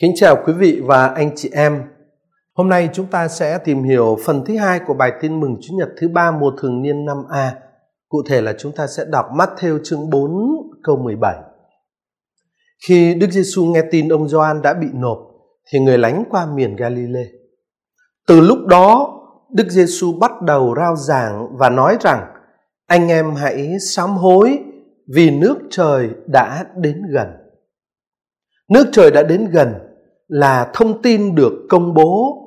Kính chào quý vị và anh chị em. Hôm nay chúng ta sẽ tìm hiểu phần thứ hai của bài tin mừng Chúa Nhật thứ ba mùa thường niên năm A. Cụ thể là chúng ta sẽ đọc Matthew chương 4 câu 17. Khi Đức Giêsu nghe tin ông Gioan đã bị nộp thì người lánh qua miền Galilee. Từ lúc đó, Đức Giêsu bắt đầu rao giảng và nói rằng: Anh em hãy sám hối vì nước trời đã đến gần. Nước trời đã đến gần là thông tin được công bố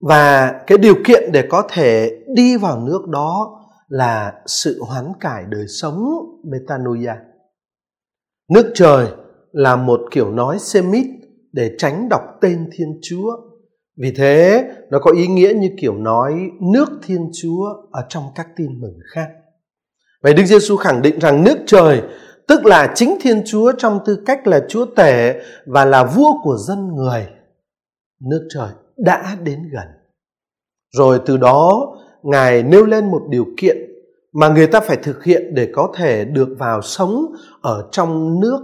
và cái điều kiện để có thể đi vào nước đó là sự hoán cải đời sống metanoia. Nước trời là một kiểu nói Semit để tránh đọc tên Thiên Chúa. Vì thế, nó có ý nghĩa như kiểu nói nước Thiên Chúa ở trong các tin mừng khác. Vậy Đức Giêsu khẳng định rằng nước trời tức là chính Thiên Chúa trong tư cách là Chúa tể và là vua của dân người. Nước trời đã đến gần. Rồi từ đó, Ngài nêu lên một điều kiện mà người ta phải thực hiện để có thể được vào sống ở trong nước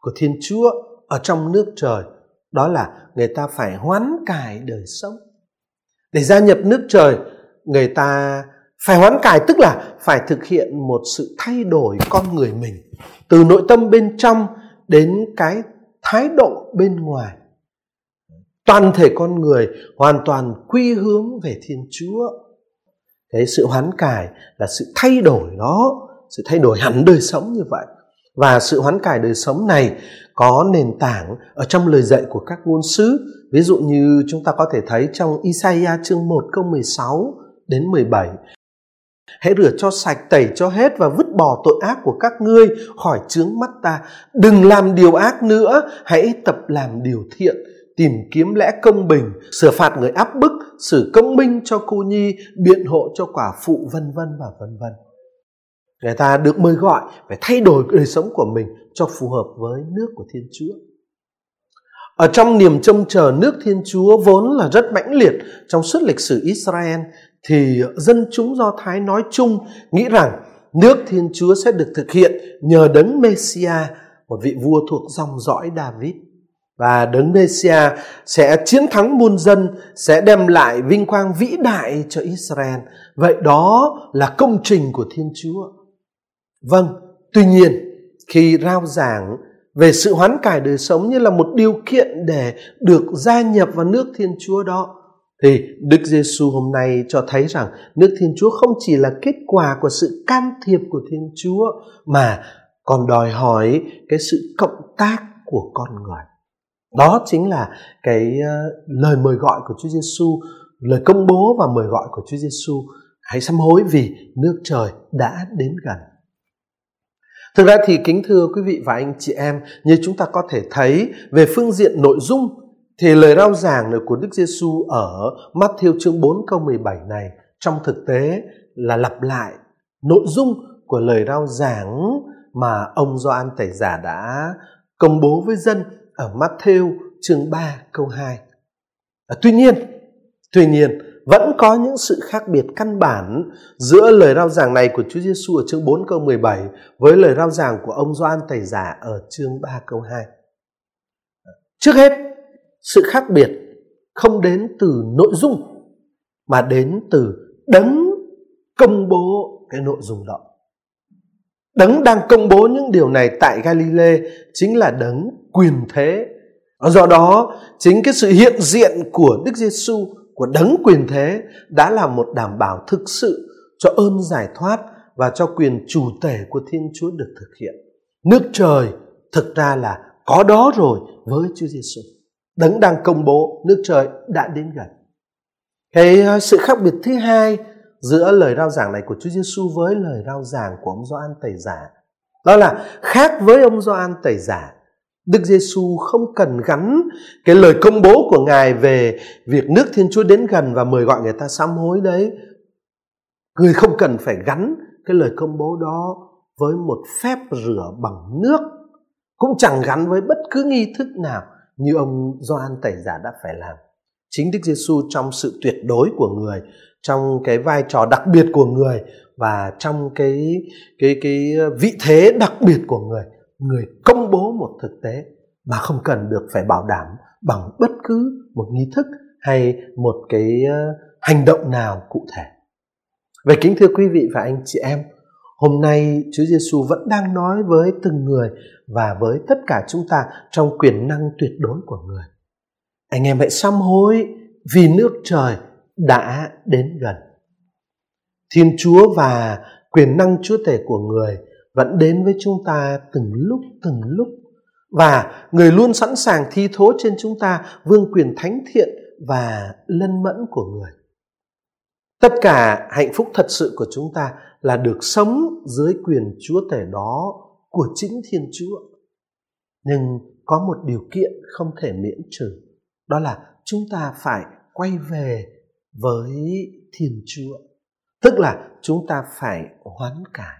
của Thiên Chúa, ở trong nước trời. Đó là người ta phải hoán cải đời sống. Để gia nhập nước trời, người ta phải hoán cải tức là phải thực hiện một sự thay đổi con người mình, từ nội tâm bên trong đến cái thái độ bên ngoài. Toàn thể con người hoàn toàn quy hướng về thiên chúa. Cái sự hoán cải là sự thay đổi đó sự thay đổi hẳn đời sống như vậy. Và sự hoán cải đời sống này có nền tảng ở trong lời dạy của các ngôn sứ. Ví dụ như chúng ta có thể thấy trong Isaiah chương 1 câu 16 đến 17 Hãy rửa cho sạch, tẩy cho hết và vứt bỏ tội ác của các ngươi khỏi chướng mắt ta. Đừng làm điều ác nữa, hãy tập làm điều thiện, tìm kiếm lẽ công bình, sửa phạt người áp bức, xử công minh cho cô nhi, biện hộ cho quả phụ vân vân và vân vân. Người ta được mời gọi phải thay đổi đời sống của mình cho phù hợp với nước của Thiên Chúa. Ở trong niềm trông chờ nước Thiên Chúa vốn là rất mãnh liệt trong suốt lịch sử Israel thì dân chúng Do Thái nói chung nghĩ rằng nước Thiên Chúa sẽ được thực hiện nhờ đấng Messia, một vị vua thuộc dòng dõi David. Và đấng Messia sẽ chiến thắng muôn dân, sẽ đem lại vinh quang vĩ đại cho Israel. Vậy đó là công trình của Thiên Chúa. Vâng, tuy nhiên khi rao giảng về sự hoán cải đời sống như là một điều kiện để được gia nhập vào nước Thiên Chúa đó thì Đức Giêsu hôm nay cho thấy rằng nước Thiên Chúa không chỉ là kết quả của sự can thiệp của Thiên Chúa mà còn đòi hỏi cái sự cộng tác của con người. Đó chính là cái ờ, lời mời gọi của Chúa Giêsu, lời công bố và mời gọi của Chúa Giêsu. Hãy sám hối vì nước trời đã đến gần. Thực ra thì kính thưa quý vị và anh chị em, như chúng ta có thể thấy về phương diện nội dung thì lời rao giảng của Đức Giêsu ở Matthew chương 4 câu 17 này trong thực tế là lặp lại nội dung của lời rao giảng mà ông Gioan Tẩy Giả đã công bố với dân ở Matthew chương 3 câu 2. À, tuy nhiên, tuy nhiên vẫn có những sự khác biệt căn bản giữa lời rao giảng này của Chúa Giêsu ở chương 4 câu 17 với lời rao giảng của ông Gioan Tẩy Giả ở chương 3 câu 2. À, trước hết, sự khác biệt không đến từ nội dung mà đến từ đấng công bố cái nội dung đó. Đấng đang công bố những điều này tại Galilee chính là đấng quyền thế. Do đó, chính cái sự hiện diện của Đức Giêsu của đấng quyền thế đã là một đảm bảo thực sự cho ơn giải thoát và cho quyền chủ tể của Thiên Chúa được thực hiện. Nước trời thực ra là có đó rồi với Chúa Giêsu. Đấng đang công bố nước trời đã đến gần. Cái ờ, sự khác biệt thứ hai giữa lời rao giảng này của Chúa Giêsu với lời rao giảng của ông Gioan Tẩy Giả đó là khác với ông Gioan Tẩy Giả Đức Giêsu không cần gắn cái lời công bố của Ngài về việc nước Thiên Chúa đến gần và mời gọi người ta sám hối đấy. Người không cần phải gắn cái lời công bố đó với một phép rửa bằng nước, cũng chẳng gắn với bất cứ nghi thức nào như ông Gioan Tẩy Giả đã phải làm. Chính Đức Giêsu trong sự tuyệt đối của người, trong cái vai trò đặc biệt của người và trong cái cái cái vị thế đặc biệt của người người công bố một thực tế mà không cần được phải bảo đảm bằng bất cứ một nghi thức hay một cái ờ, hành động nào cụ thể. Vậy kính thưa quý vị và anh chị em, hôm nay Chúa Giêsu vẫn đang nói với từng người và với tất cả chúng ta trong quyền năng tuyệt đối của người. Anh em hãy sám hối vì nước trời đã đến gần. Thiên Chúa và quyền năng chúa tể của người vẫn đến với chúng ta từng lúc từng lúc và người luôn sẵn sàng thi thố trên chúng ta vương quyền thánh thiện và lân mẫn của người. Tất cả hạnh phúc thật sự của chúng ta là được sống dưới quyền chúa tể đó của chính Thiên Chúa. Nhưng có một điều kiện không thể miễn trừ, đó là chúng ta phải quay về với Thiên Chúa. Tức là chúng ta phải hoán cải.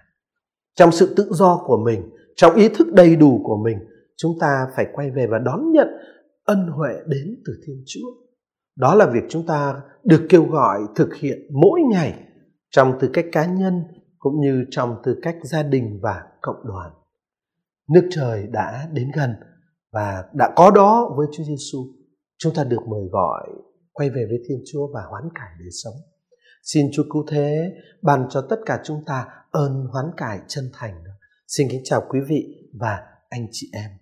Trong sự tự do của mình, trong ý thức đầy đủ của mình, chúng ta phải quay về và đón nhận ân huệ đến từ Thiên Chúa. Đó là việc chúng ta được kêu gọi thực hiện mỗi ngày trong tư cách cá nhân cũng như trong tư cách gia đình và cộng đoàn. Nước trời đã đến gần và đã có đó với Chúa Giêsu. Chúng ta được mời gọi, quay về với Thiên Chúa và hoán cải để sống. Xin Chúa cứu thế, ban cho tất cả chúng ta ơn hoán cải chân thành. Xin kính chào quý vị và anh chị em.